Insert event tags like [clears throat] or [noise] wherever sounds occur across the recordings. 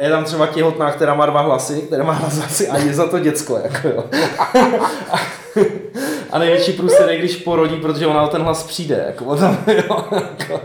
Je tam třeba těhotná, která má dva hlasy, která má hlas asi ani za to děcko, jako jo. A největší průser je, když porodí, protože ona o ten hlas přijde, jako tam, jo, jako.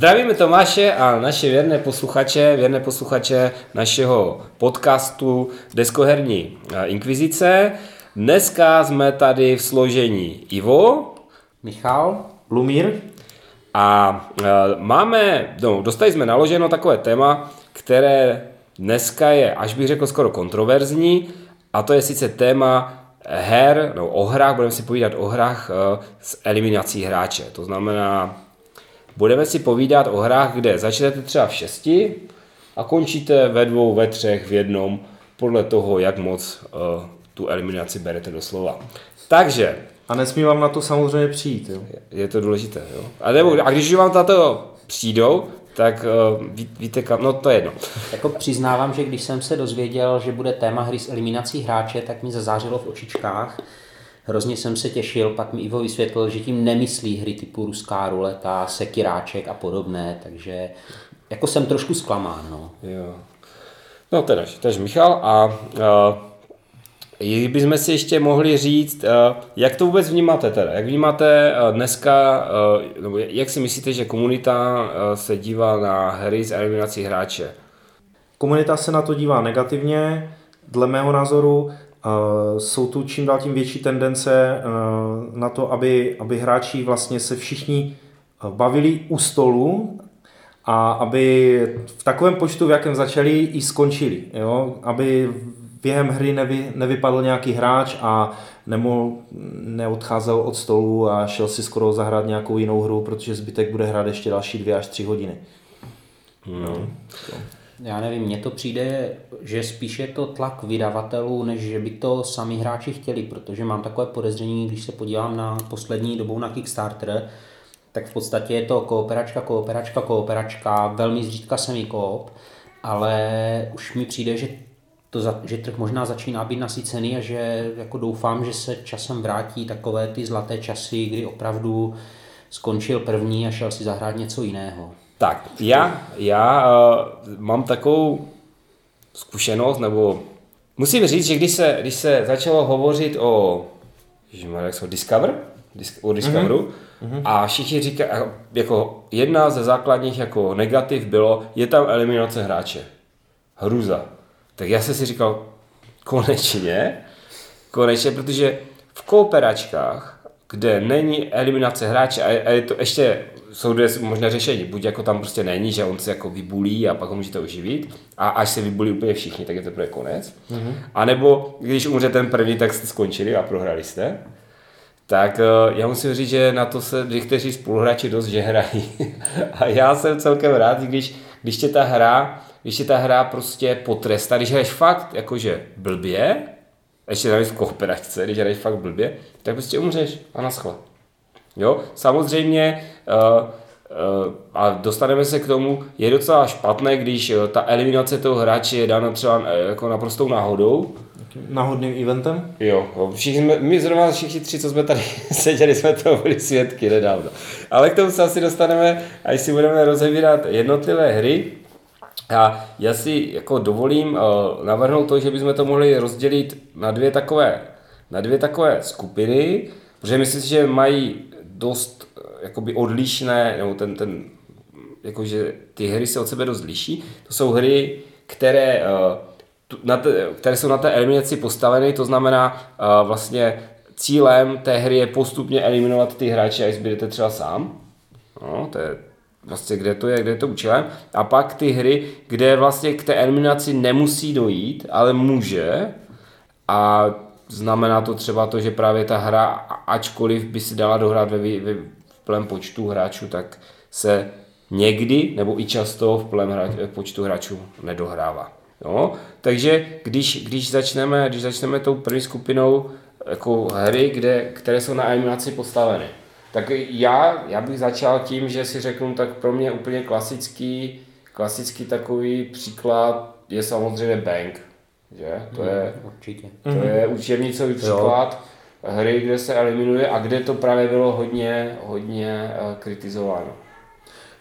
Zdravíme Tomáše a naše věrné posluchače, věrné posluchače našeho podcastu Deskoherní eh, inkvizice. Dneska jsme tady v složení Ivo, Michal, Lumír a e, máme, no, dostali jsme naloženo takové téma, které dneska je, až bych řekl, skoro kontroverzní, a to je sice téma her, no, o hrách, budeme si povídat o hrách e, s eliminací hráče. To znamená, budeme si povídat o hrách, kde začnete třeba v šesti a končíte ve dvou, ve třech, v jednom, podle toho, jak moc uh, tu eliminaci berete doslova. Takže, a nesmí vám na to samozřejmě přijít, jo. je to důležité, jo. A, nebo, a když vám na to přijdou, tak uh, ví, víte kam, no to je jedno. Jako přiznávám, že když jsem se dozvěděl, že bude téma hry s eliminací hráče, tak mi zazářilo v očičkách. Hrozně jsem se těšil, pak mi Ivo vysvětlil, že tím nemyslí hry typu ruská ruleta, sekiráček a podobné, takže jako jsem trošku zklamán, no. Jo. No teda, takže Michal a uh, bychom si ještě mohli říct, uh, jak to vůbec vnímáte teda? Jak vnímáte uh, dneska, uh, nebo jak si myslíte, že komunita uh, se dívá na hry s eliminací hráče? Komunita se na to dívá negativně, dle mého názoru. Jsou tu čím dál tím větší tendence na to, aby, aby hráči vlastně se všichni bavili u stolu a aby v takovém počtu, v jakém začali, i skončili. Jo? Aby během hry nevy, nevypadl nějaký hráč a nemohl, neodcházel od stolu a šel si skoro zahrát nějakou jinou hru, protože zbytek bude hrát ještě další dvě až tři hodiny. Hmm. No. Já nevím, mně to přijde, že spíš je to tlak vydavatelů, než že by to sami hráči chtěli, protože mám takové podezření, když se podívám na poslední dobou na Kickstarter, tak v podstatě je to kooperačka, kooperačka, kooperačka, velmi zřídka koop, ale už mi přijde, že, to, že trh možná začíná být nasycený a že jako doufám, že se časem vrátí takové ty zlaté časy, kdy opravdu skončil první a šel si zahrát něco jiného. Tak, já, já uh, mám takovou zkušenost, nebo musím říct, že když se, když se začalo hovořit o, jak se Discover, o Discoveru, mm-hmm. a všichni říkají, jako jedna ze základních jako negativ bylo, je tam eliminace hráče. Hruza. Tak já jsem si říkal, konečně, konečně, protože v kooperačkách, kde není eliminace hráče a je to ještě jsou dvě možné řešení. Buď jako tam prostě není, že on se jako vybulí a pak ho můžete oživit a až se vybulí úplně všichni, tak je to pro konec. Mm-hmm. A nebo když umře ten první, tak jste skončili a prohrali jste. Tak eh, já musím říct, že na to se někteří spoluhráči dost že hrají. [laughs] a já jsem celkem rád, když, když tě ta hra, když tě ta hra prostě potrestá, když hraješ fakt jakože blbě, ještě navíc v kooperačce, když hraješ fakt blbě, tak prostě umřeš a naschle. Jo, samozřejmě uh, uh, a dostaneme se k tomu, je docela špatné, když uh, ta eliminace toho hráče je dána třeba jako naprostou náhodou. Náhodným eventem? Jo, všichni, my zrovna všichni tři, co jsme tady [laughs] seděli, jsme toho byli svědky nedávno. Ale k tomu se asi dostaneme, až si budeme rozebírat jednotlivé hry. A já si jako dovolím uh, navrhnout to, že bychom to mohli rozdělit na dvě takové, na dvě takové skupiny, protože myslím si, že mají dost eh, jakoby odlišné, nebo ten, ten, jakože ty hry se od sebe dost liší. To jsou hry, které, eh, na te, které jsou na té eliminaci postaveny, to znamená eh, vlastně cílem té hry je postupně eliminovat ty hráče, až zbydete třeba sám. No, to je vlastně kde to je, kde je to účelem. A pak ty hry, kde vlastně k té eliminaci nemusí dojít, ale může. A znamená to třeba to, že právě ta hra, ačkoliv by si dala dohrát ve, ve v plném počtu hráčů, tak se někdy nebo i často v plném hráč, počtu hráčů nedohrává. Jo? Takže když, když, začneme, když začneme tou první skupinou jako hry, kde, které jsou na eliminaci postaveny, tak já, já bych začal tím, že si řeknu, tak pro mě úplně klasický, klasický takový příklad je samozřejmě Bank, že? To je, Určitě. to je učebnicový příklad hry, kde se eliminuje a kde to právě bylo hodně, hodně eh, kritizováno.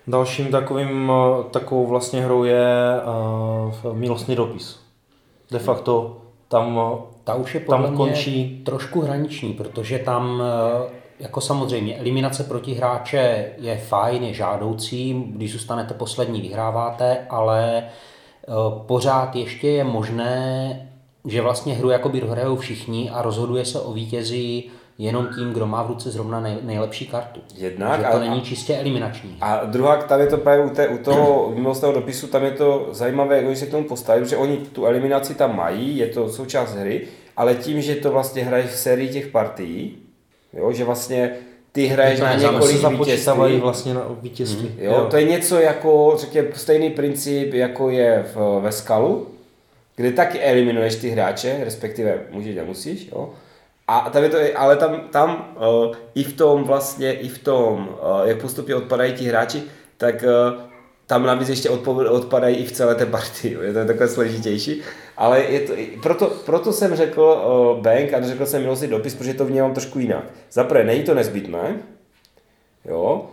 Dalším takovým, eh, takovou vlastně hrou je uh, milostný dopis. De facto tam, Ta už je tam končí trošku hraniční, protože tam jako samozřejmě eliminace proti hráče je fajn, je žádoucí, když zůstanete poslední, vyhráváte, ale eh, pořád ještě je možné, že vlastně hru jakoby dohrajou všichni a rozhoduje se o vítězi jenom tím, kdo má v ruce zrovna nej, nejlepší kartu. Jednak že a- to není čistě eliminační. A druhá, tam je to právě u, té, u toho [clears throat] milostného dopisu, tam je to zajímavé, jak oni se k tomu postaví, protože oni tu eliminaci tam mají, je to součást hry, ale tím, že to vlastně hraješ v sérii těch partií, jo, že vlastně ty hraješ na několik vítězství, vlastně na vítězství. Jo, to je něco jako, řekněme, stejný princip, jako je v, ve skalu, kde taky eliminuješ ty hráče, respektive můžeš, nemusíš, jo. A tam je to, ale tam, tam uh, i v tom vlastně, i v tom, uh, jak postupně odpadají ti hráči, tak uh, tam navíc ještě odpadají i v celé té partii, jo. je to takové složitější, ale je to, proto, proto jsem řekl uh, bank a neřekl jsem milostný dopis, protože to vnímám trošku jinak. Zaprvé, není to nezbytné, jo,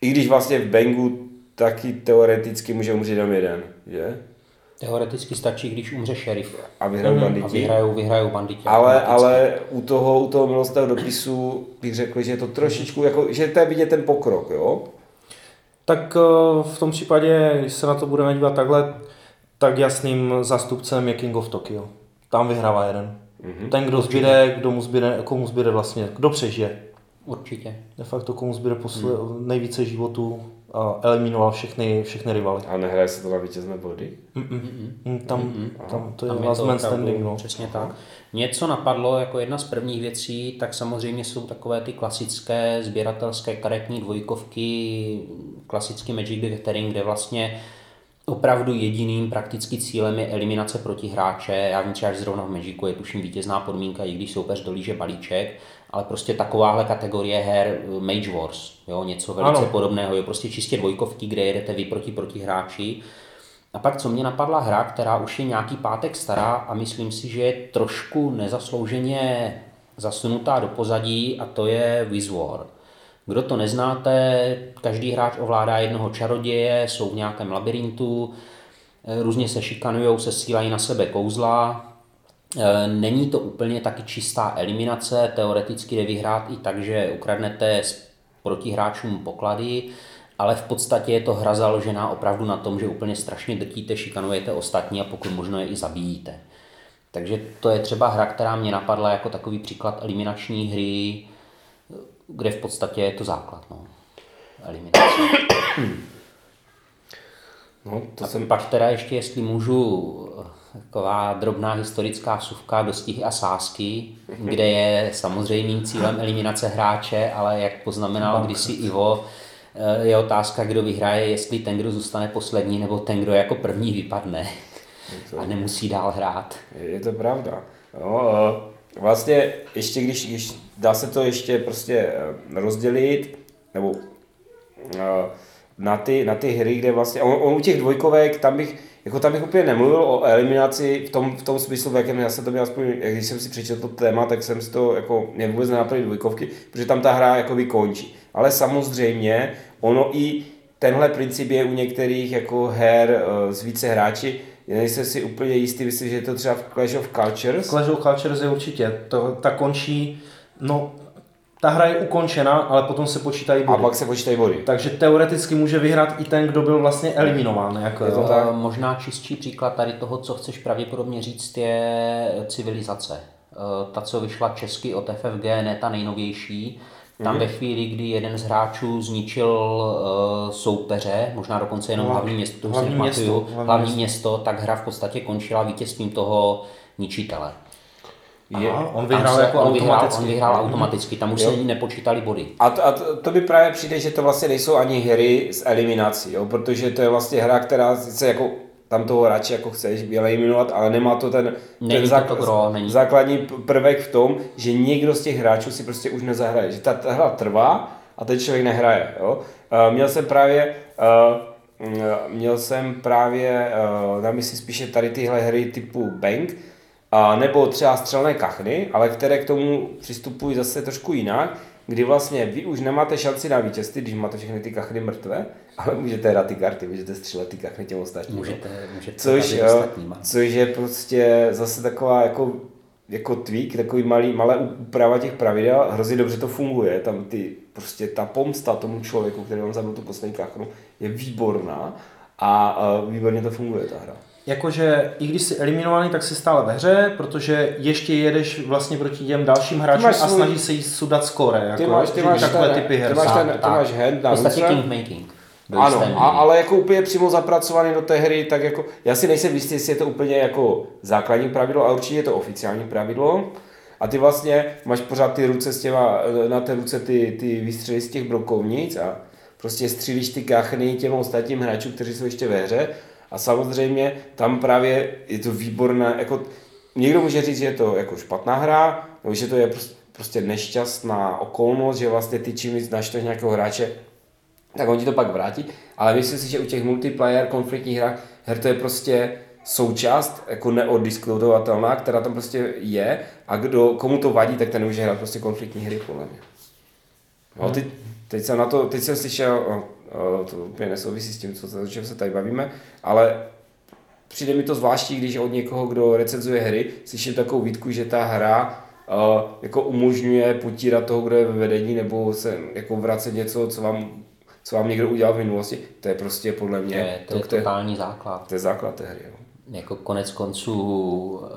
i když vlastně v bangu taky teoreticky může umřít jenom jeden, že? Teoreticky stačí, když umře šerif. A vyhrajou A banditi. vyhrajou, vyhrajou banditi. Ale, ale u toho, u toho milostného dopisu bych řekl, že je to trošičku, jako, že to je vidět ten pokrok, jo? Tak eh, v tom případě, když se na to budeme dívat takhle, tak jasným zástupcem je King of Tokyo. Tam vyhrává jeden. Mm-hmm. Ten, kdo zbyde, kdo mu zbyde, komu zbyde vlastně, kdo přežije. Určitě. De facto komu zbyde posle, nejvíce životů a eliminoval všechny, všechny rivaly. A nehraje se to na vítězné body? Mm, Tam, tam to je Tam last man standing. No. Přesně tak. Něco napadlo jako jedna z prvních věcí, tak samozřejmě jsou takové ty klasické sběratelské karetní dvojkovky, klasický Magic the Gathering, kde vlastně opravdu jediným prakticky cílem je eliminace proti hráče. Já vím třeba, zrovna v Magicu je tuším vítězná podmínka, i když soupeř dolíže balíček, ale prostě takováhle kategorie her eh, Mage Wars, jo, něco velice Ano. podobného, je prostě čistě dvojkovky, kde jedete vy proti protihráči. A pak, co mě napadla hra, která už je nějaký pátek stará a myslím si, že je trošku nezaslouženě zasunutá do pozadí a to je Wizwar. Kdo to neznáte, každý hráč ovládá jednoho čaroděje, jsou v nějakém labirintu, eh, různě se šikanujou, se sílají na sebe kouzla. Eh, Není to úplně taky čistá eliminace, teoreticky jde vyhrát i tak, že ukradnete s protihráčům poklady, ale v podstatě je to hra založená opravdu na tom, že úplně strašně drtíte, šikanujete ostatní a pokud možno je i zabijíte. Takže to je třeba hra, která mě napadla jako takový příklad eliminační hry, kde v podstatě je to základ. No. Eliminace. [clears throat] No, to A jsem... pak teda ještě, jestli můžu, taková drobná historická vsuvka do stihy a sásky, kde je samozřejmým cílem eliminace hráče, ale jak poznamenal kdysi Ivo, eh, je otázka, kdo vyhraje, jestli ten, kdo zůstane poslední, nebo ten, kdo jako první vypadne a nemusí dál hrát. Je to pravda. No, eh, vlastně ještě když, když dá se to ještě prostě eh, rozdělit, nebo eh, na ty, na ty hry, kde vlastně, on, on u těch dvojkovek, tam bych, jako tam bych úplně nemluvil o eliminaci v tom, v tom smyslu, v jakém já jsem to měl aspoň, když jsem si přečetl to téma, tak jsem si to, jako, mě vůbec nenapadly dvojkovky, protože tam ta hra jako končí. Ale samozřejmě, ono i tenhle princip je u některých jako her eh, s více hráči, nejsem si úplně jistý, myslím, že je to třeba v Clash of Cultures. Clash of Cultures je určitě, to, ta končí, no, ta hra je ukončena, ale potom se počítají A body. pak se počítají body. Takže teoreticky může vyhrát i ten, kdo byl vlastně eliminován. Jako, Je to jo. tak? Eh, Možná čistší příklad tady toho, co chceš pravděpodobně říct, je civilizace. Eh, Ta, co vyšla česky od FFG, ne ta nejnovější. Tam ve chvíli, kdy jeden z hráčů zničil uh, soupeře, možná dokonce jenom Hla- hlavní město, to hlavní město, hlavní hlavní město. město, tak hra v podstatě končila vítězstvím toho ničitele. Aha, on vyhrál se- jako on vyhrál, automaticky. on vyhrál automaticky, tam už Jo. se nepočítali body. A to, a to, to by právě přijde, že to vlastně nejsou ani hry s eliminací, jo? protože to je vlastně hra, která sice jako tam toho radši jako chceš eliminovat, ale nemá to ten, Není ten to to gro, není. základní prvek v tom, že někdo z těch hráčů si prostě už nezahraje, že ta, ta hra trvá a ten člověk nehraje. Jo? Uh, měl jsem právě uh, měl jsem právě uh, na mysli spíše tady tyhle hry typu Bank, a nebo třeba střelné kachny, ale které k tomu přistupují zase trošku jinak, kdy vlastně vy už nemáte šanci na vítězství, když máte všechny ty kachny mrtvé, ale můžete hrát ty karty, můžete střílet ty kachny těm ostatním. Můžete, můžete což, jo, což je prostě zase taková jako jako tweak, takový malý, malé úprava těch pravidel, hrozně dobře to funguje, tam ty, prostě ta pomsta tomu člověku, který vám zabil tu poslední kachnu, je výborná a, a výborně to funguje ta hra. Jakože i když jsi eliminovaný, tak jsi stále ve hře, protože ještě jedeš vlastně proti těm dalším hráčům a svůj... snaží se jí sudat skóre. Jako, ty máš, ty máš takové ten, typy her. Ty máš, ten, ty máš hand na ruce. kingmaking. Ano, a, ale jako úplně přímo zapracovaný do té hry, tak jako, já si nejsem jistý, jestli je to úplně jako základní pravidlo, a určitě je to oficiální pravidlo. A ty vlastně máš pořád ty ruce s těma, na té ruce ty, ty výstřely z těch brokovnic a prostě střílíš ty kachny těm ostatním hráčům, kteří jsou ještě ve hře a samozřejmě tam právě je to výborné, jako někdo může říct, že je to jako špatná hra, nebo že to je prostě nešťastná okolnost, že vlastně ty čím víc naštveš nějakého hráče, tak on ti to pak vrátí, ale myslím si, že u těch multiplayer konfliktních her, her to je prostě součást jako neodiskutovatelná, která tam prostě je. A kdo, komu to vadí, tak ten může hrát prostě konfliktní hry podle mě. No, ty, teď jsem na to, teď jsem slyšel, to úplně nesouvisí s tím, co, o čem se tady bavíme, ale přijde mi to zvláštní, když od někoho, kdo recenzuje hry, slyším takovou výtku, že ta hra uh, jako umožňuje potírat toho, kdo je ve vedení, nebo se jako vracet něco, co vám, co vám někdo udělal v minulosti. To je prostě podle mě... To je, to, to je totální základ. To je základ té hry. Jo. Jako konec konců uh,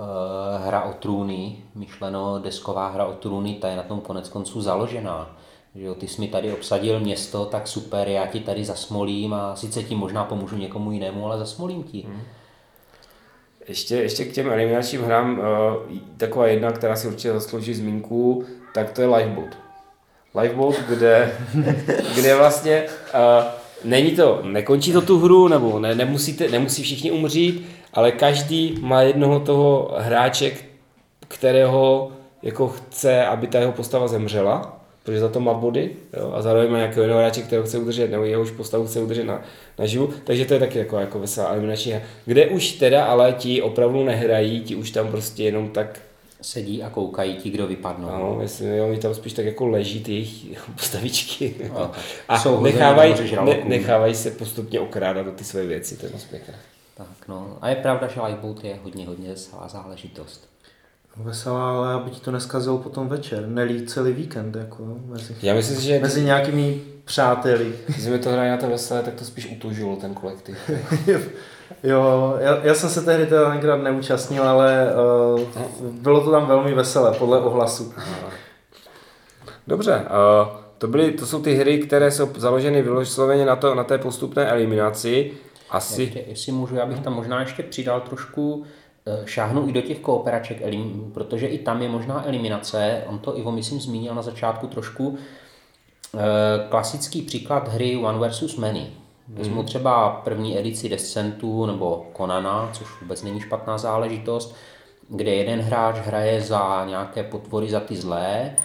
hra o trůny, myšleno desková hra o trůny, ta je na tom konec konců založená že jo, ty jsi mi tady obsadil město, tak super, já ti tady zasmolím a sice ti možná pomůžu někomu jinému, ale zasmolím ti. Hmm. Ještě, ještě k těm eliminačním hrám, uh, taková jedna, která si určitě zaslouží zmínku, tak to je Lifeboat. Lifeboat, kde, [laughs] kde vlastně uh, není to, nekončí to tu hru, nebo ne, nemusíte, nemusí všichni umřít, ale každý má jednoho toho hráče, kterého jako chce, aby ta jeho postava zemřela protože za to má body jo, a zároveň má nějakého jiného hráče, kterého chce udržet, nebo jehož postavu chce udržet na, na živu, takže to je taky jako, jako veselá eliminační hra. Kde už teda ale ti opravdu nehrají, ti už tam prostě jenom tak sedí a koukají ti, kdo vypadnou. Ano, myslím, jo, oni tam spíš tak jako leží ty jejich [laughs] postavičky. No, [laughs] a Jsou nechávají, ne, nechávají se postupně okrádat do ty své věci, to je moc pěkné. Tak no, a je pravda, že Lifeboat je hodně, hodně záležitost. Veselá, ale aby ti to neskazilo potom večer, nelí celý víkend, jako mezi, Já myslím, že mezi nějakými přáteli. Když jsme to hráli na to veselé, tak to spíš utužilo ten kolektiv. [laughs] jo, já, já, jsem se tehdy teda tenkrát neúčastnil, ale uh, bylo to tam velmi veselé, podle ohlasu. Dobře, uh, to, byly, to jsou ty hry, které jsou založeny vysloveně na, to, na té postupné eliminaci. Asi... Ještě, jestli můžu, já bych tam možná ještě přidal trošku šáhnu i do těch kooperaček, protože i tam je možná eliminace. On to Ivo, myslím, zmínil na začátku trošku. Eh, klasický příklad hry One vs. Many. Vezmu mm. třeba první edici Descentu nebo Konana, což vůbec není špatná záležitost, kde jeden hráč hraje za nějaké potvory, za ty zlé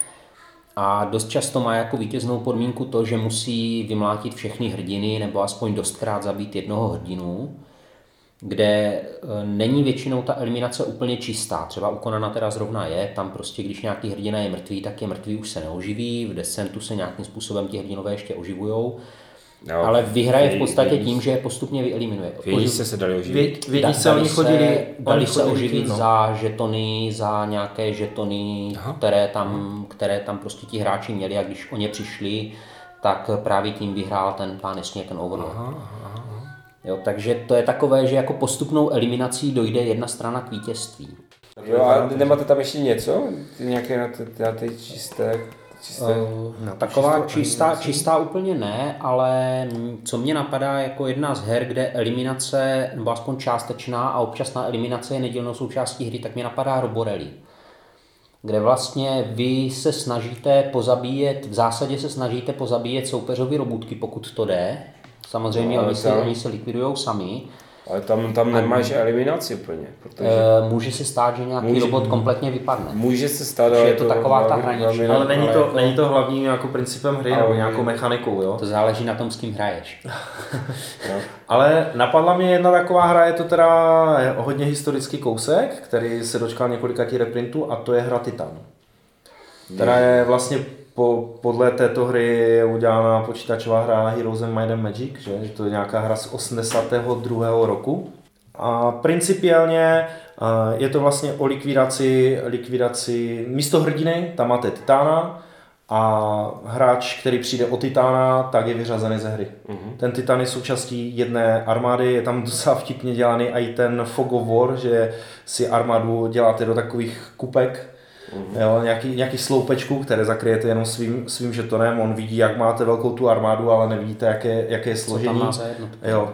a dost často má jako vítěznou podmínku to, že musí vymlátit všechny hrdiny nebo aspoň dostkrát zabít jednoho hrdinu kde e, není většinou ta eliminace úplně čistá. Třeba u Konana teda zrovna je, tam prostě když nějaký hrdina je mrtvý, tak je mrtvý, už se neoživí, v Descentu se nějakým způsobem ti hrdinové ještě oživujou. No, ale vyhraje v podstatě tím, že je postupně vyeliminuje. Vědí se se dali oživit. Vědí se, oni chodili, dali se oživit no. za žetony, za nějaké žetony, které tam, které tam prostě ti hráči měli a když o ně přišli, tak právě tím vyhrál ten pán jasně ten Overlord. Aha, aha. Jo, takže to je takové, že jako postupnou eliminací dojde jedna strana k vítězství. Jo, a nemáte tam ještě něco? Nějaké na ty, na ty čisté Čisté, uh, no, taková čistá, čistá úplně ne, ale co mě napadá jako jedna z her, kde eliminace, nebo aspoň částečná a občasná eliminace je nedílnou součástí hry, tak mě napadá Roborelli. Kde vlastně vy se snažíte pozabíjet, v zásadě se snažíte pozabíjet soupeřovi robotky, pokud to jde, Samozřejmě no, oni, se, oni se likvidují sami. Ale tam, tam nemáš eliminaci úplně. Protože... E, může se stát, že nějaký může, robot kompletně vypadne. Může se stát, že je to, to taková ta hranice. Ale není to, jako... není to hlavním jako principem hry ale nebo nějakou mechanikou. Jo? To záleží na tom, s kým hraješ. [laughs] no. Ale napadla mě jedna taková hra, je to teda hodně historický kousek, který se dočkal několika reprintů a to je hra Titan. Která je vlastně po, podle této hry je udělána počítačová hra Heroes and Might and Magic, že? že to je nějaká hra z 82. roku. A principiálně je to vlastně o likvidaci, likvidaci místo hrdiny, tam máte Titána a hráč, který přijde o Titána, tak je vyřazený ze hry. Mm-hmm. Ten Titan je součástí jedné armády, je tam docela vtipně dělaný i ten Fog of War, že si armádu děláte do takových kupek, Mm-hmm. Jo, nějaký, nějaký sloupečku, které zakryjete jenom svým, svým žetonem, on vidí, jak máte velkou tu armádu, ale nevidíte, jaké, jaké je složení. Jo.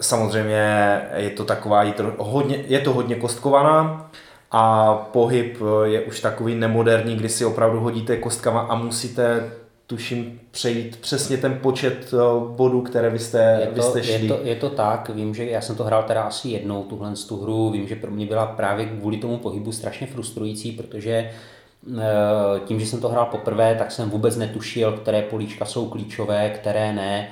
Samozřejmě je to taková, je to hodně, je to hodně kostkovaná a pohyb je už takový nemoderní, kdy si opravdu hodíte kostkama a musíte tuším přejít přesně ten počet eh, bodů, které vy jste, je to, vy jste šli. Je to, je to tak, vím, že já jsem to hrál teda asi jednou, tuhle tu hru, vím, že pro mě byla právě kvůli tomu pohybu strašně frustrující, protože eh, tím, že jsem to hrál poprvé, tak jsem vůbec netušil, které políčka jsou klíčové, které ne.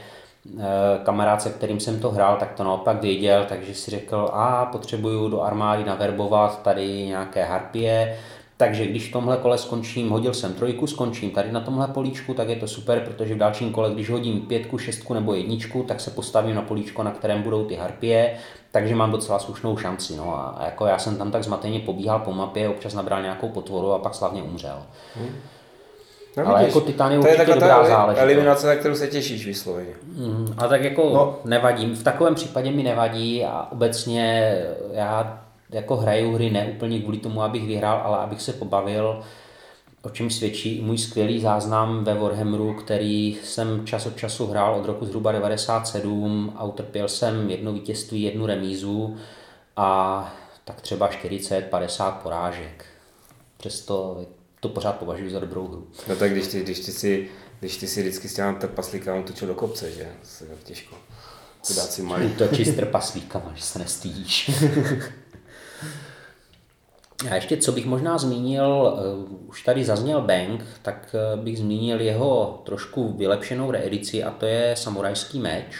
Eh, kamarád, se kterým jsem to hrál, tak to naopak věděl, takže si řekl, a potřebuju do armády naverbovat tady nějaké harpie, takže když v tomhle kole skončím, hodil jsem trojku, skončím tady na tomhle políčku, tak je to super, protože v dalším kole, když hodím pětku, šestku nebo jedničku, tak se postavím na políčko, na kterém budou ty harpie, takže mám docela slušnou šanci. No a jako já jsem tam tak zmateně pobíhal po mapě, občas nabral nějakou potvoru a pak slavně umřel. Hmm. No, Ale vidíš, jako Titan je to určitě je dobrá záležitost. eliminace, na kterou se těšíš vysloveně. Mm, a tak jako no. nevadí. V takovém případě mi nevadí a obecně já jako hraju hry ne úplně kvůli tomu, abych vyhrál, ale abych se pobavil, o čem svědčí i můj skvělý záznam ve Warhammeru, který jsem čas od času hrál od roku zhruba 97 a utrpěl jsem jedno vítězství, jednu remízu a tak třeba 40-50 porážek. Přesto to pořád považuji za dobrou hru. No tak když ty, když ty si, když ty si vždycky s těma trpaslíkama točil do kopce, že? To je těžko. si malý. S trpaslíkama, že se nestýdíš. [laughs] A ještě, co bych možná zmínil, uh, už tady zazněl Bang, tak uh, bych zmínil jeho trošku vylepšenou reedici a to je Samurajský meč,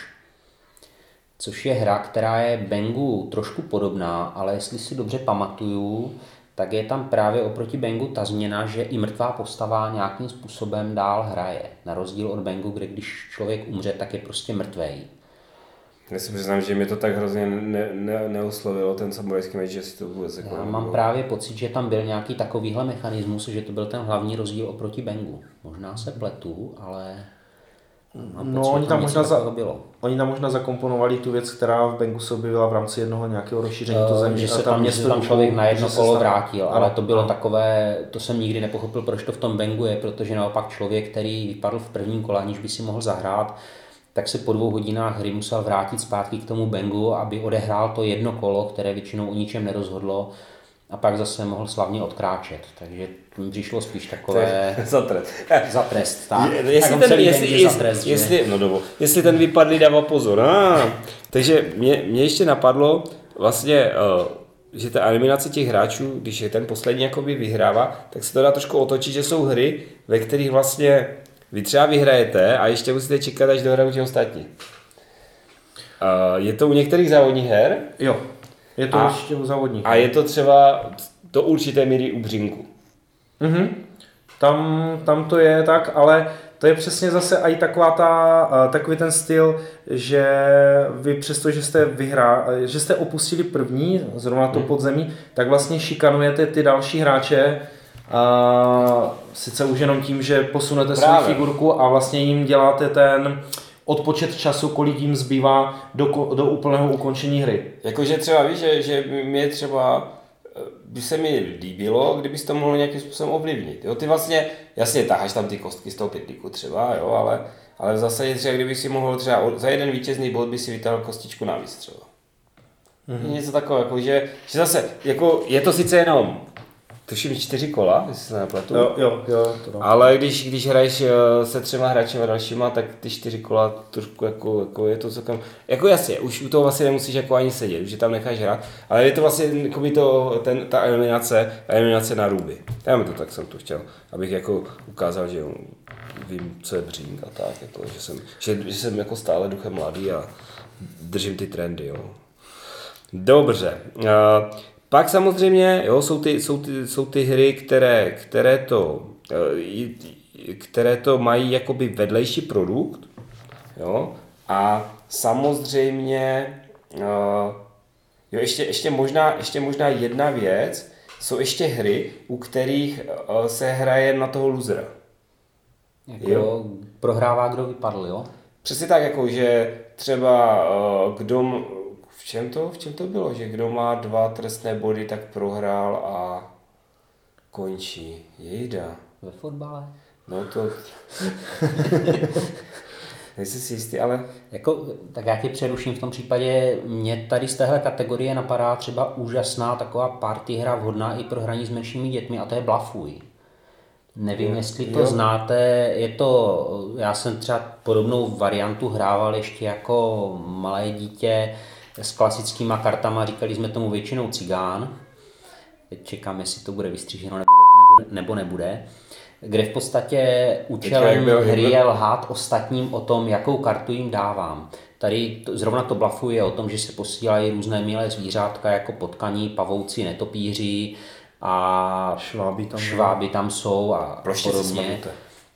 což je hra, která je Bangu trošku podobná, ale jestli si dobře pamatuju, tak je tam právě oproti Bangu ta změna, že i mrtvá postava nějakým způsobem dál hraje. Na rozdíl od Bangu, kde když člověk umře, tak je prostě mrtvej. Já si přiznám, že mě to tak hrozně ne, ne, neoslovilo, ten samurajský meč, že si to vůbec jako... Já mám právě pocit, že tam byl nějaký takovýhle mechanismus, že to byl ten hlavní rozdíl oproti Bengu. Možná se pletu, ale... Mám no, pocit, oni tam, možná za, bylo. oni tam možná zakomponovali tu věc, která v Bengu se objevila v rámci jednoho nějakého rozšíření uh, to země. Že se tam, tam, město tam člověk na jedno kolo vrátil, ale to bylo ano. takové, to jsem nikdy nepochopil, proč to v tom Bengu je, protože naopak člověk, který vypadl v prvním kole, aniž by si mohl zahrát, tak se po dvou hodinách hry musel vrátit zpátky k tomu Bengu, aby odehrál to jedno kolo, které většinou o ničem nerozhodlo a pak zase mohl slavně odkráčet. Takže přišlo spíš takové... [laughs] za trest. za trest, tak. Je, jestli, ten, jestli, jestli, trest, jestli, no dobu, jestli ten vypadlý dává pozor. Ah, takže mě, mě ještě napadlo vlastně, uh, že ta eliminace těch hráčů, když je ten poslední jakoby vyhrává, tak se to dá trošku otočit, že jsou hry, ve kterých vlastně vy třeba vyhrajete a ještě musíte čekat, až dohrajou ti ostatní. Uh, je to u některých závodních her? Jo, je to a, ještě u závodních. A je to třeba do určité míry u břinku. Mhm. Tam, tam to je tak, ale to je přesně zase i taková ta, takový ten styl, že vy přesto, že jste vyhrá, že jste opustili první, zrovna to mhm. podzemí, tak vlastně šikanujete ty další hráče, Uh, sice už jenom tím, že posunete svou figurku a vlastně jim děláte ten odpočet času, kolik jim zbývá do, do úplného ukončení hry. Jakože třeba víš, že, že mě třeba eh, by se mi líbilo, kdybys to mohl nějakým způsobem ovlivnit. Jo, ty vlastně, jasně taháš tam ty kostky z toho pětlíku třeba, jo, ale, ale zase je třeba, kdyby si mohl třeba za jeden vítězný bod by si vytáhl kostičku navíc třeba. Mm-hmm. Něco takového, jako, že, že zase, jako, je to sice jenom tuším čtyři kola, jestli se nepletu. Jo, jo, jo. To Ale když, když hraješ eh, se třema hráči a dalšíma, tak ty čtyři kola trošku jako, jako je to celkem, jako jasně, už u toho vlastně nemusíš jako ani sedět, už je tam necháš hrát, ale je to vlastně jako by to, ten, ta eliminace, eliminace na ruby. Já mi to tak jsem to chtěl, abych jako ukázal, že jo, vím, co je břínk a tak, jako, že, jsem, že, že jsem jako stále duchem mladý a držím ty trendy, jo. Dobře. Uh, pak samozřejmě jo, jsou, ty, jsou, ty, jsou ty hry, které, které, to, eh, které to mají jakoby vedlejší produkt. Jo? A samozřejmě uh, jo, ještě, ještě, možná, ještě možná jedna věc, jsou ještě hry, u kterých uh, se hraje na toho losera. Jako jo? prohrává, kdo vypadl, jo? Přesně tak, jako že třeba kdo, v čem to, v čem to bylo, že kdo má dva trestné body, tak prohrál a končí. Jejda. Ve fotbale? No to... [laughs] Nejsi si jistý, ale... Jako, tak já tě přeruším v tom případě. Mě tady z téhle kategorie napadá třeba úžasná taková party hra vhodná i pro hraní s menšími dětmi a to je Blafuj. Nevím, je, jestli to jo. znáte, je to, já jsem třeba podobnou variantu hrával ještě jako malé dítě, s klasickýma kartama, říkali jsme tomu většinou cigán. Teď čekám, jestli to bude vystříženo nebo nebude. Nebo nebude kde v podstatě účelem hry je lhát ostatním o tom, jakou kartu jim dávám. Tady to, zrovna to blafuje o tom, že se posílají různé milé zvířátka jako potkaní, pavouci, netopíři a šváby tam, šváby tam jsou a podobně.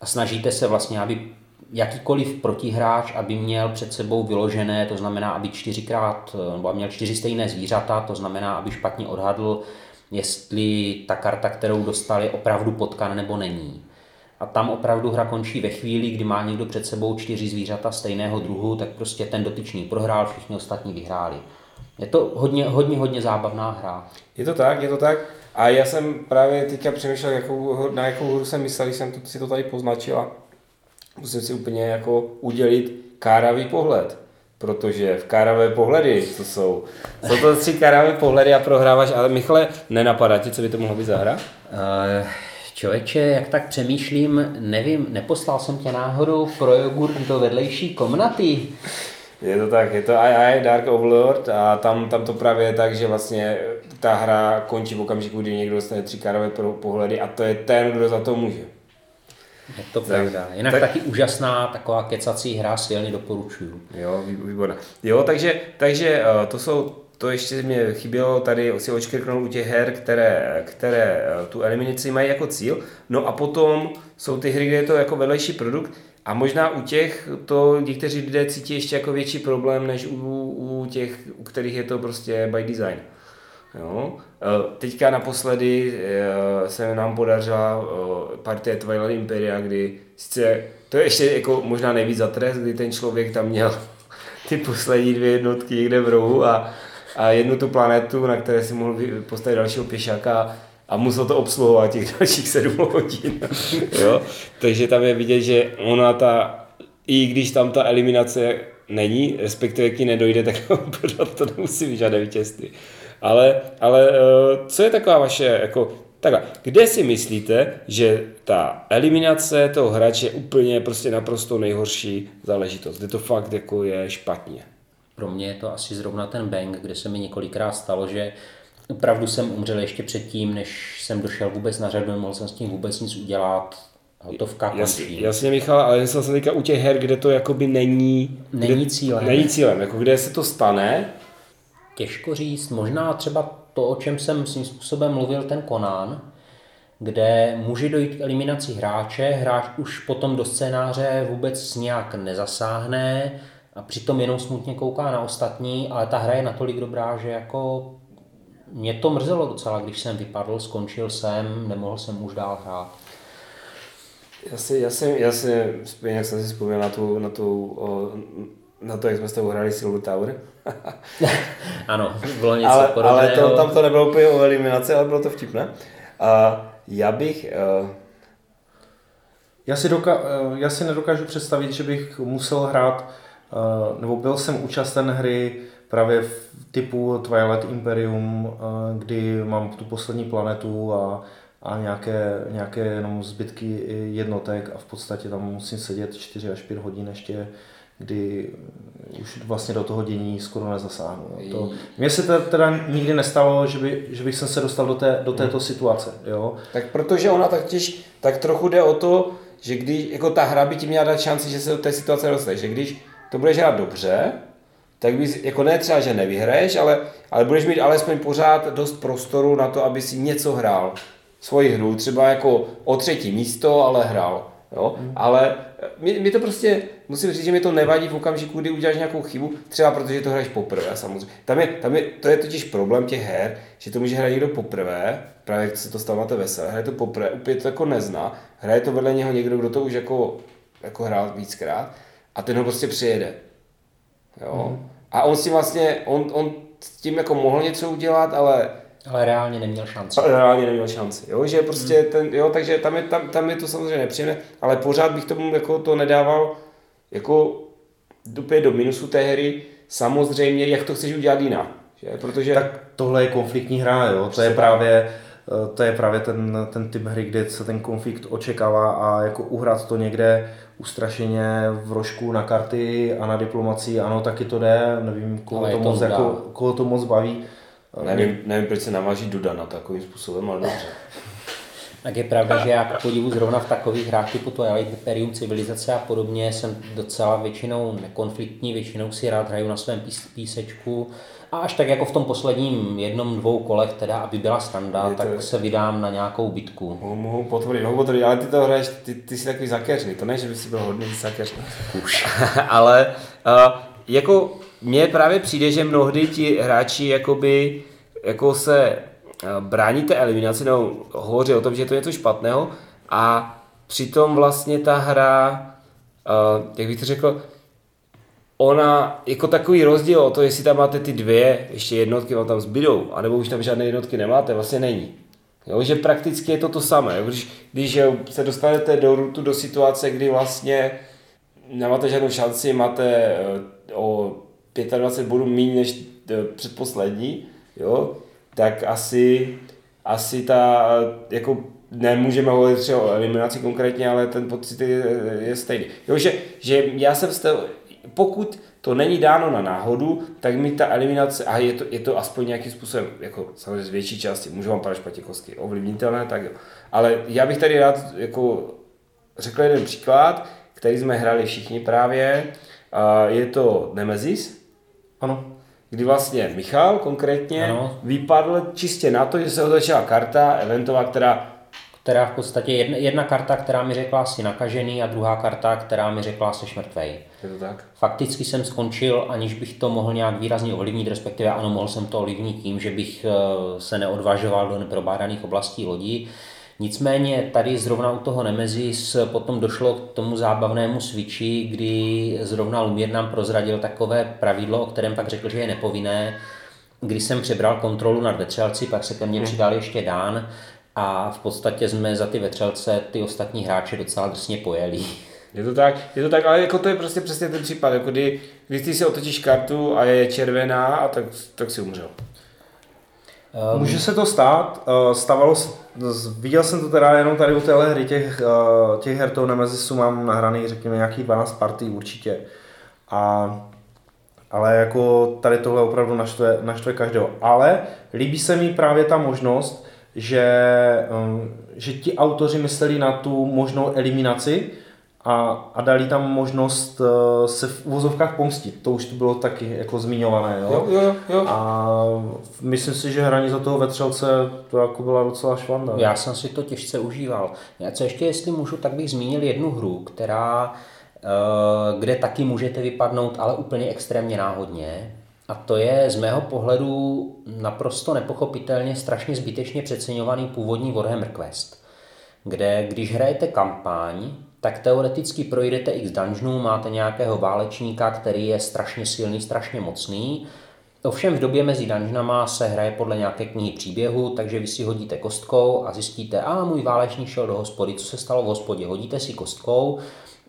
A snažíte se vlastně, aby jakýkoliv protihráč, aby měl před sebou vyložené, to znamená, aby čtyřikrát, nebo aby měl čtyři stejné zvířata, to znamená, aby špatně odhadl, jestli ta karta, kterou dostal, je opravdu potkan nebo není. A tam opravdu hra končí ve chvíli, kdy má někdo před sebou čtyři zvířata stejného druhu, tak prostě ten dotyčný prohrál, všichni ostatní vyhráli. Je to hodně, hodně, hodně zábavná hra. Je to tak, je to tak. A já jsem právě teďka přemýšlel, jakou, na jakou hru jsem myslel, když jsem to, si to tady poznačila musím si úplně jako udělit káravý pohled. Protože v káravé pohledy to jsou. Jsou to tři káravé pohledy a prohráváš, ale Michale, nenapadá ti, co by to mohlo být za hra? Uh, člověče, jak tak přemýšlím, nevím, neposlal jsem tě náhodou pro jogurt do vedlejší komnaty. Je to tak, je to II Dark Overlord a tam, tam to právě je tak, že vlastně ta hra končí v okamžiku, kdy někdo dostane tři kárové pohledy a to je ten, kdo za to může. Je to pravda. Jinak tak, taky úžasná taková kecací hra, silně doporučuju. Jo, výborná. Jo, takže, takže eh, to jsou to ještě mě chybělo tady si očkrknout u těch her, které, které eh, tu eliminaci mají jako cíl. No a potom jsou ty hry, kde je to jako vedlejší produkt a možná u těch to někteří lidé cítí ještě jako větší problém, než u, u těch, u kterých je to prostě by design. Jo. E, teďka naposledy e, se nám podařila e, partie Twilight Imperia, kdy sice to je ještě jako možná nejvíc za trest, kdy ten člověk tam měl [laughs] ty poslední dvě jednotky někde v rohu a, a jednu tu planetu, na které si mohl postavit dalšího pěšáka a musel to obsluhovat těch [laughs] dalších sedm hodin. [laughs] jo? Takže tam je vidět, že ona ta, i když tam ta eliminace není, respektive k ní nedojde, tak to nemusí žádné vítězství. Ale, ale eh, co je taková vaše, jako, takhle, kde si myslíte, že ta eliminace toho hráče je úplně prostě naprosto nejhorší záležitost, kde to fakt jako je špatně? Pro mě je to asi zrovna ten bang, kde se mi několikrát stalo, že opravdu jsem umřel ještě předtím, než jsem došel vůbec na řadu, nemohl jsem s tím vůbec nic udělat, hotovka končí. Jasně, jasně Michal, ale jsem teďka u těch her, kde to jakoby není... Není kde, cílem. Není cílem, jako kde se to stane, Těžko říct, možná třeba to, o čem jsem svým způsobem mluvil, ten Konán, kde může dojít k eliminaci hráče, hráč už potom do scénáře vůbec nějak nezasáhne a přitom jenom smutně kouká na ostatní, ale ta hra je natolik dobrá, že jako mě to mrzelo docela, když jsem vypadl, skončil jsem, nemohl jsem už dál hrát. Já si, já si, já si, jak jsem si vzpomněl na tu, na tu o, na to, jak jsme s tebou hráli Silver Tower. [laughs] ano, bylo něco ale, podobného. Ale to, tam to nebylo úplně o eliminaci, ale bylo to vtipné. A já bych... Uh... Já, si doka- eh, já si nedokážu představit, že bych musel hrát, uh, nebo byl jsem účasten hry právě v typu Twilight Imperium, eh, kdy mám tu poslední planetu a, a nějaké, nějaké jenom zbytky jednotek a v podstatě tam musím sedět 4 až 5 hodin ještě kdy už vlastně do toho dění skoro nezasáhnu. To, mně se teda nikdy nestalo, že, by, že bych se dostal do, té, do této situace. Jo? Tak protože ona tak těž, tak trochu jde o to, že když jako ta hra by ti měla dát šanci, že se do té situace dostaneš. Že když to budeš hrát dobře, tak bys, jako ne třeba, že nevyhraješ, ale, ale budeš mít alespoň pořád dost prostoru na to, aby si něco hrál. Svoji hru, třeba jako o třetí místo, ale hrál. Jo? Hmm. Ale mi, mi, to prostě, musím říct, že mi to nevadí v okamžiku, kdy uděláš nějakou chybu, třeba protože to hraješ poprvé samozřejmě. Tam je, tam je, to je totiž problém těch her, že to může hrát někdo poprvé, právě se to stalo na té veselé, hraje to poprvé, úplně to jako nezná, hraje to vedle něho někdo, kdo to už jako, jako hrál víckrát a ten ho prostě přijede. Jo? Hmm. A on si vlastně, on, on s tím jako mohl něco udělat, ale ale reálně neměl šanci. Ale reálně neměl šanci, jo, že prostě hmm. ten, jo, takže tam je, tam, tam je to samozřejmě nepříjemné, ale pořád bych tomu jako to nedával jako úplně do minusu té hry, samozřejmě, jak to chceš udělat jinak, že? protože... Tak tohle je konfliktní hra, jo, to je právě, eh, to je právě ten, ten typ hry, kde se ten konflikt očekává a jako uhrát to někde ustrašeně v rožku na karty a na diplomaci, ano, taky to jde, nevím, koho, to, to, moc, jako, koho to moc baví, Nevím, nevím, proč se naváží Duda na takovým způsobem, ale dobře. [laughs] Tak je pravda, že já k podivu zrovna v takových hrách typu Twilight Imperium, civilizace a podobně jsem docela většinou nekonfliktní, většinou si rád hraju na svém pís, písečku a až tak jako v tom posledním jednom, dvou kolech, teda, aby byla standa, to... tak se vydám na nějakou bitku. Mohu, mohu potvrdit, mohu potvrdit, ale ty to hraješ, ty, ty jsi takový zakeřný, to ne, že bys byl hodný zakeřný. Už. [laughs] ale uh, jako mně právě přijde, že mnohdy ti hráči jakoby jako se eh, brání té eliminaci, nebo hovoří o tom, že je to něco špatného a přitom vlastně ta hra, uh, jak bych to řekl, ona jako takový rozdíl o to, jestli tam máte ty dvě ještě jednotky, vám tam zbydou, anebo už tam žádné jednotky nemáte, vlastně není. Jo, že prakticky je to to samé. Když, když se dostanete do rutu do situace, kdy vlastně nemáte žádnou šanci, máte eh, o 25 bodů méně než eh, předposlední, jo, tak asi, asi ta, jako nemůžeme hovořit třeba o eliminaci konkrétně, ale ten pocit je, je stejný. Jo, že, že já jsem stav, pokud to není dáno na náhodu, tak mi ta eliminace, a je to, je to aspoň nějakým způsobem, jako samozřejmě z větší části, můžu vám padat špatně kostky, ovlivnitelné, tak jo. Ale já bych tady rád jako řekl jeden příklad, který jsme hráli všichni právě, je to Nemesis, ano. Kdy vlastně Michal konkrétně ano. vypadl čistě na to, že se otočila karta eventová, která která v podstatě jedna, jedna karta, která mi řekla si nakažený a druhá karta, která mi řekla se mrtvej. Je to tak? Fakticky jsem skončil, aniž bych to mohl nějak výrazně ovlivnit, respektive ano, mohl jsem to ovlivnit tím, že bych eh, se neodvažoval do neprobádaných oblastí lodí. Nicméně tady zrovna u toho Nemesis potom došlo k tomu zábavnému switchi, kdy zrovna Lumier nám prozradil takové pravidlo, o kterém pak řekl, že je nepovinné. Když jsem přebral kontrolu nad vetřelci, pak se ke mně hmm. přidal ještě Dán a v podstatě jsme za ty vetřelce ty ostatní hráče docela drsně pojeli. Je to tak, je to tak, ale jako to je prostě přesně ten případ, jako kdy, když ty si otočíš kartu a je červená, a tak, tak si umřel. Um, Může se to stát, uh, stávalo se, viděl jsem to teda jenom tady u téhle hry, těch, uh, těch her toho Nemesisu mám nahraný, řekněme, nějakých 12 partí určitě. A, ale jako tady tohle opravdu naštve, naštve každého. Ale líbí se mi právě ta možnost, že, um, že ti autoři mysleli na tu možnou eliminaci, a, a dali tam možnost uh, se v uvozovkách pomstit. To už to bylo taky jako zmiňované. Jo? Jo, jo, jo. A myslím si, že hraní za toho vetřelce to jako byla docela švanda. Já jsem si to těžce užíval. Já co ještě, jestli můžu, tak bych zmínil jednu hru, která, uh, kde taky můžete vypadnout, ale úplně extrémně náhodně. A to je z mého pohledu naprosto nepochopitelně strašně zbytečně přeceňovaný původní Warhammer Quest, kde když hrajete kampaň, tak teoreticky projdete x dungeonů, máte nějakého válečníka, který je strašně silný, strašně mocný. Ovšem v době mezi dungeonama se hraje podle nějaké knihy příběhu, takže vy si hodíte kostkou a zjistíte, a můj válečník šel do hospody, co se stalo v hospodě, hodíte si kostkou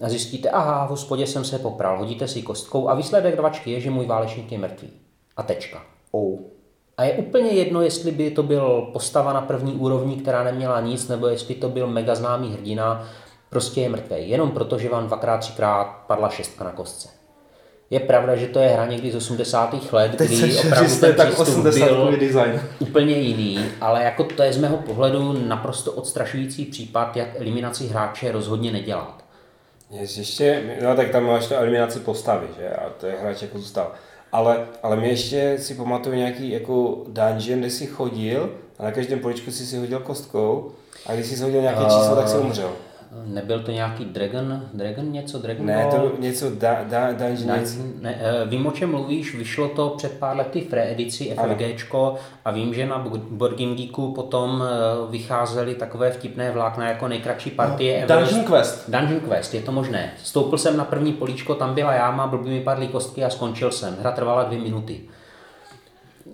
a zjistíte, aha, v hospodě jsem se popral, hodíte si kostkou a výsledek dvačky je, že můj válečník je mrtvý. A tečka. Oh. A je úplně jedno, jestli by to byl postava na první úrovni, která neměla nic, nebo jestli to byl mega známý hrdina, prostě je mrtvý. Jenom proto, že vám dvakrát, třikrát padla šestka na kostce. Je pravda, že to je hra někdy z 80. let, Teď kdy jsem opravdu ten tak přístup 80 byl design. úplně jiný, ale jako to je z mého pohledu naprosto odstrašující případ, jak eliminaci hráče rozhodně nedělat. Je ještě, no tak tam máš to eliminaci postavy, že? A to je hráč jako zůstal. Ale, ale my ještě si pamatuju nějaký jako dungeon, kde jsi chodil a na každém poličku si si hodil kostkou a když jsi hodil nějaké číslo, tak si umřel. Nebyl to nějaký Dragon, Dragon něco, Dragon Ne, Ball? to bylo něco da, da, Ne, něco. ne, eh, vím, o čem mluvíš, vyšlo to před pár lety v reedici FFGčko a vím, že na Board Game Geeku potom eh, vycházely takové vtipné vlákna jako nejkratší partie No, Dungeon Quest. Dungeon Quest, je to možné. Stoupil jsem na první políčko, tam byla jáma, blbý mi padly kostky a skončil jsem. Hra trvala dvě minuty.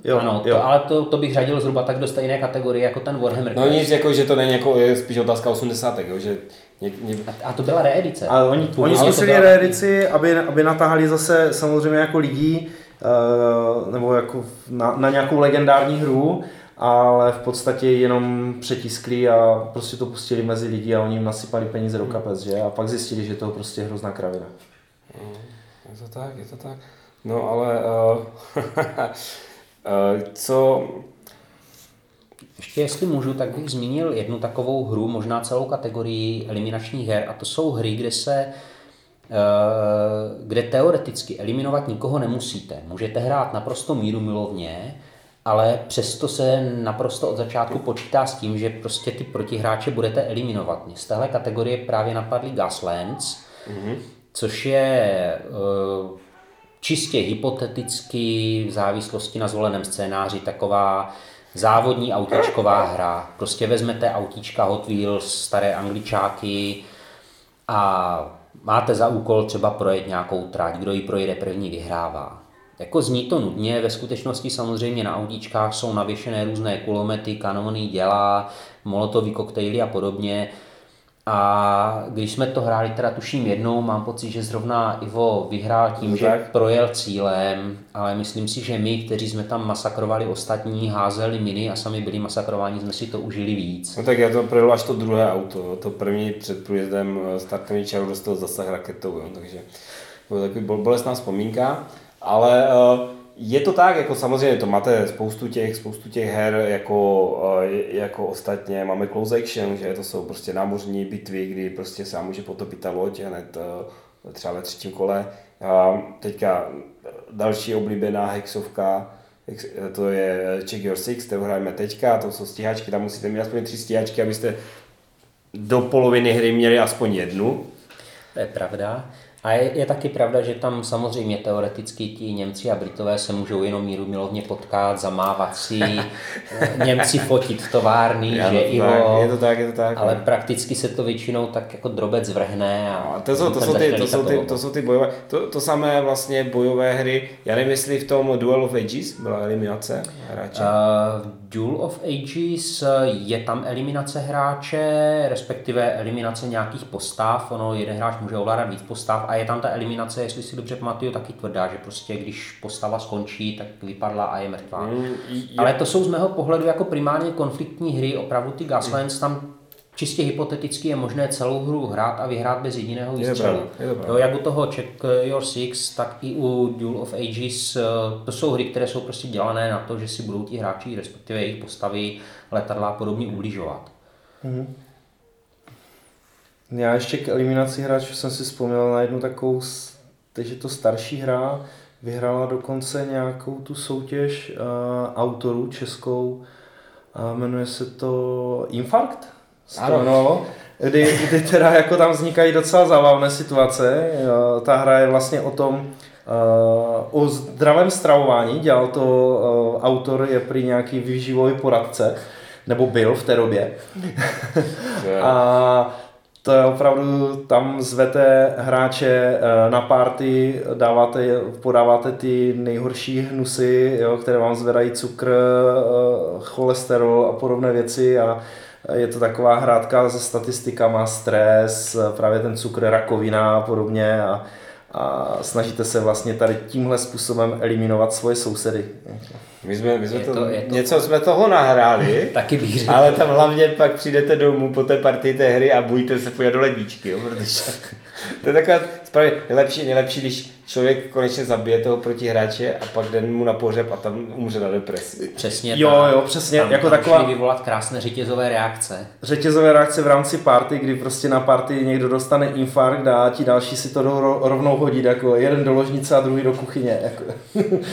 Jo, ano, jo. To, ale to, to bych řadil zhruba tak do stejné kategorie jako ten Warhammer No nic, jako, že to není jako, je spíš otázka 80. Jo, že ně, ně, A to byla reedice. Ale oni, oni to zkusili byla- reedici, aby, aby natahali zase samozřejmě jako lidí, eh, nebo jako na, na nějakou legendární hru, ale v podstatě jenom přetiskli a prostě to pustili mezi lidi a oni jim nasypali peníze do kapes, že? A pak zjistili, že to je prostě hrozná kravina. je to tak, je to tak. No ale uh, uh, [laughs] co, Ještě jestli můžu, tak bych zmínil jednu takovou hru, možná celou kategorii eliminačních her, a to jsou hry, kde se eh, kde teoreticky eliminovat nikoho nemusíte. Můžete hrát naprosto míru milovně, ale přesto se naprosto od začátku počítá s tím, že prostě ty protihráče budete eliminovat. Mě z téhle kategorie právě napadly Gaslands, mm-hmm. což je eh, čistě hypoteticky v závislosti na zvoleném scénáři taková závodní autíčková hra. Prostě vezmete autíčka Hot Wheels, staré angličáky a máte za úkol třeba projet nějakou trať, kdo ji projede první vyhrává. Jako zní to nudně, ve skutečnosti samozřejmě na autíčkách jsou navěšené různé kulomety, kanony, děla, molotový koktejly a podobně. A když jsme to hráli teda tuším jednou, mám pocit, že zrovna Ivo vyhrál tím, No že projel cílem, ale myslím si, že my, kteří jsme tam masakrovali ostatní, házeli miny a sami byli masakrováni, jsme si to užili víc. no tak já to projel až to druhé auto, to první před průjezdem eh, startovní čaru dostal zasah raketou, jo. takže to byla takový bol- bolestná vzpomínka, ale uh, je to tak, jako samozřejmě to máte spoustu těch, spoustu těch her jako, jako ostatně, máme close action, že to jsou prostě námořní bitvy, kdy prostě se může potopit ta loď hned třeba ve třetím kole. A teďka další oblíbená hexovka, Hex- to je Check Your Six, kterou hrajeme teďka, to jsou stíhačky, tam musíte mít aspoň tři stíhačky, abyste do poloviny hry měli aspoň jednu. To je pravda. A je, je taky pravda, že tam samozřejmě teoreticky ti Němci a Britové se můžou jenom míru milovně potkat, zamávat si, [laughs] Němci fotit v továrny, Ano, že to Ivo, tak, je to tak, je to tak. ale prakticky se to většinou tak jako drobec vrhne a, A to jsou, to, jsou ty, to, jsou ty, to jsou ty bojové, to, to samé vlastně bojové hry, já nevím, jestli v tom Duel of Ages byla eliminace hráče. Uh, Duel of Ages uh, je tam eliminace hráče, respektive eliminace nějakých postav. Ono, jeden hráč může ovládat víc postav a je tam ta eliminace, jestli si dobře pamatuju, taky tvrdá, že prostě když postava skončí, tak vypadla a je mrtvá. Mm, je- Ale to jsou z mého pohledu jako primárně konfliktní hry, opravdu ty Gaslands tam čistě hypoteticky je možné celou hru hrát a vyhrát bez jediného Je to výstřelu. je to pravda. Jo, jak u toho Check Your Six, tak i u Duel of Ages, eh, to jsou hry, které jsou prostě dělané na to, že si budou ti hráči, respektive jejich postavy, letadla a podobně ubližovat. Já ještě k eliminaci hráčů jsem si vzpomněl na jednu takovou, teď je to starší hra, vyhrála dokonce nějakou tu soutěž uh, autorů českou, uh, jmenuje se to Infarkt? Ano. No, kdy, kdy teda jako tam vznikají docela zábavné situace. Uh, ta hra je vlastně o tom, uh, o zdravém stravování, dělal to uh, autor, je prý nějaký výživový poradce, nebo byl v té době. [laughs] A to je opravdu, tam zvete hráče eh, na party, dáváte, podáváte ty nejhorší hnusy, jo, které vám zvedají cukr, eh, cholesterol a podobné věci a je to taková hrádka se statistikama, stres, eh, právě ten cukr, rakovina a podobně a, a snažíte se vlastně tady tímhle způsobem eliminovat svoje sousedy. My jsme, my jsme to, to, je to, něco jsme toho nahráli, [laughs] Taky bych řekl. ale tam hlavně pak přijdete domů po té partii té hry a bojíte se pojít do ledničky, jo, protože to je taková správně nejlepší, nejlepší, když člověk konečně zabije toho protihráče a pak den mu na pohřeb a tam umře na depresi. Přesně Jo, tak. jo, přesně, Tam, jako tam taková- vyvolat krásné řetězové reakce. řetězové reakce v rámci party, kdy prostě na party někdo dostane infarkt a ti další si to ro- rovnou hodit, jako jeden do ložnice a druhý do kuchyně. Jako.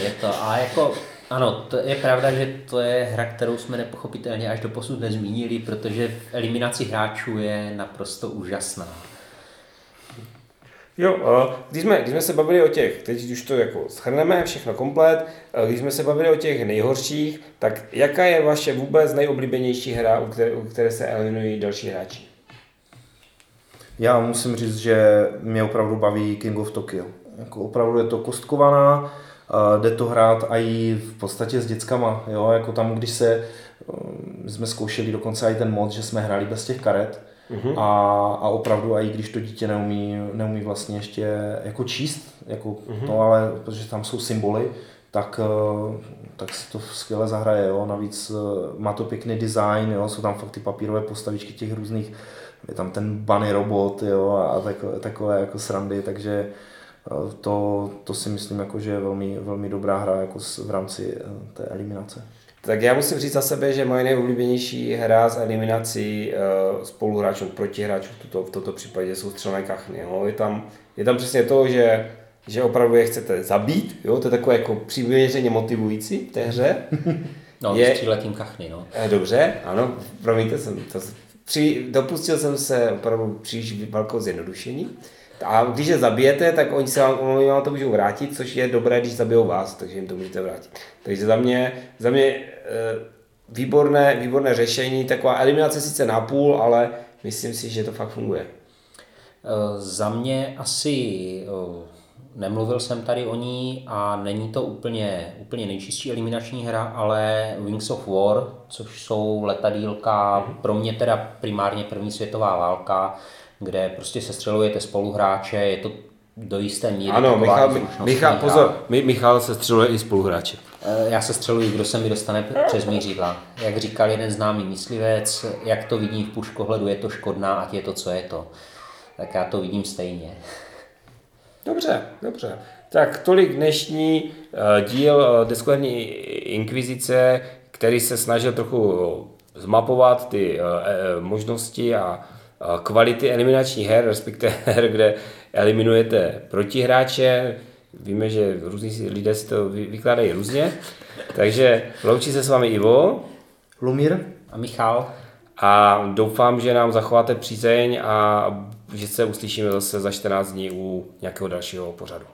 Je to, a jako, ano, to je pravda, že to je hra, kterou jsme nepochopitelně až do posud nezmínili, protože v eliminaci hráčů je naprosto úžasná. Jo, když jsme, když jsme se bavili o těch, teď už to jako schrneme, všechno komplet, když jsme se bavili o těch nejhorších, tak jaká je vaše vůbec nejoblíbenější hra, u které, u které se eliminují další hráči? Já musím říct, že mě opravdu baví King of Tokyo. Jako opravdu je to kostkovaná, jde to hrát i v podstatě s dětskama. Jo? Jako tam, když se, um, jsme zkoušeli dokonce i ten mod, že jsme hráli bez těch karet, Mhm. a, a opravdu, i když to dítě neumí, neumí vlastně ještě jako číst, jako Mhm. to, ale protože tam jsou symboly, tak, eh, tak se to skvěle zahraje. Jo? Navíc eh, má to pěkný design, jo? jsou tam fakt ty papírové postavičky těch různých, je tam ten bunny robot jo? a takové, takové jako srandy, takže eh, to, to si myslím, jako, že je velmi, velmi dobrá hra jako v rámci té eliminace. Tak já musím říct za sebe, že moje nejoblíbenější hra z eliminací uh, spoluhráčů, protihráčů v, tuto, v tomto případě jsou střelné kachny. Jo. Je, tam, je tam přesně to, že, že opravdu je chcete zabít, jo. to je takové jako přiměřeně motivující v té hře. [laughs] No, Je- stříletím kachny, no. Eh, Dobře, ano, promiňte, jsem to, při, dopustil jsem se opravdu příliš velkou zjednodušení. A když je zabijete, tak oni se vám, oni vám to můžou vrátit, což je dobré, když zabijou vás, takže jim to můžete vrátit. Takže za mě, za mě e, výborné, výborné řešení, taková eliminace sice na půl, ale myslím si, že to fakt funguje. Eh, Za mě asi eh, nemluvil jsem tady o ní a není to úplně, úplně nejčistší eliminační hra, ale Wings of War, což jsou letadílka, pro mě teda primárně první světová válka, kde prostě sestřelujete spoluhráče, je to do jisté míry Ano, Michal, Michal, pozor, Mi- Michal se střeluje i spoluhráče. Eh, Já se střeluji, kdo se mi dostane přes mířidla. Jak říkal jeden známý myslivec, jak to vidím v puškohledu, je to škodná, ať je to, co je to. Tak já to vidím stejně. Dobře, dobře. Tak tolik dnešní uh, díl uh, Deskuherní inkvizice, který se snažil trochu eh, zmapovat ty možnosti a kvality eliminačních her, respektive [laughs] her, kde eliminujete protihráče. Víme, že různí lidé si to vy- vykládají různě. Takže loučí se s vámi Ivo Lumír? A Michal? a doufám, že nám zachováte přízeň a že se uslyšíme zase za 14 dní u nějakého dalšího pořadu.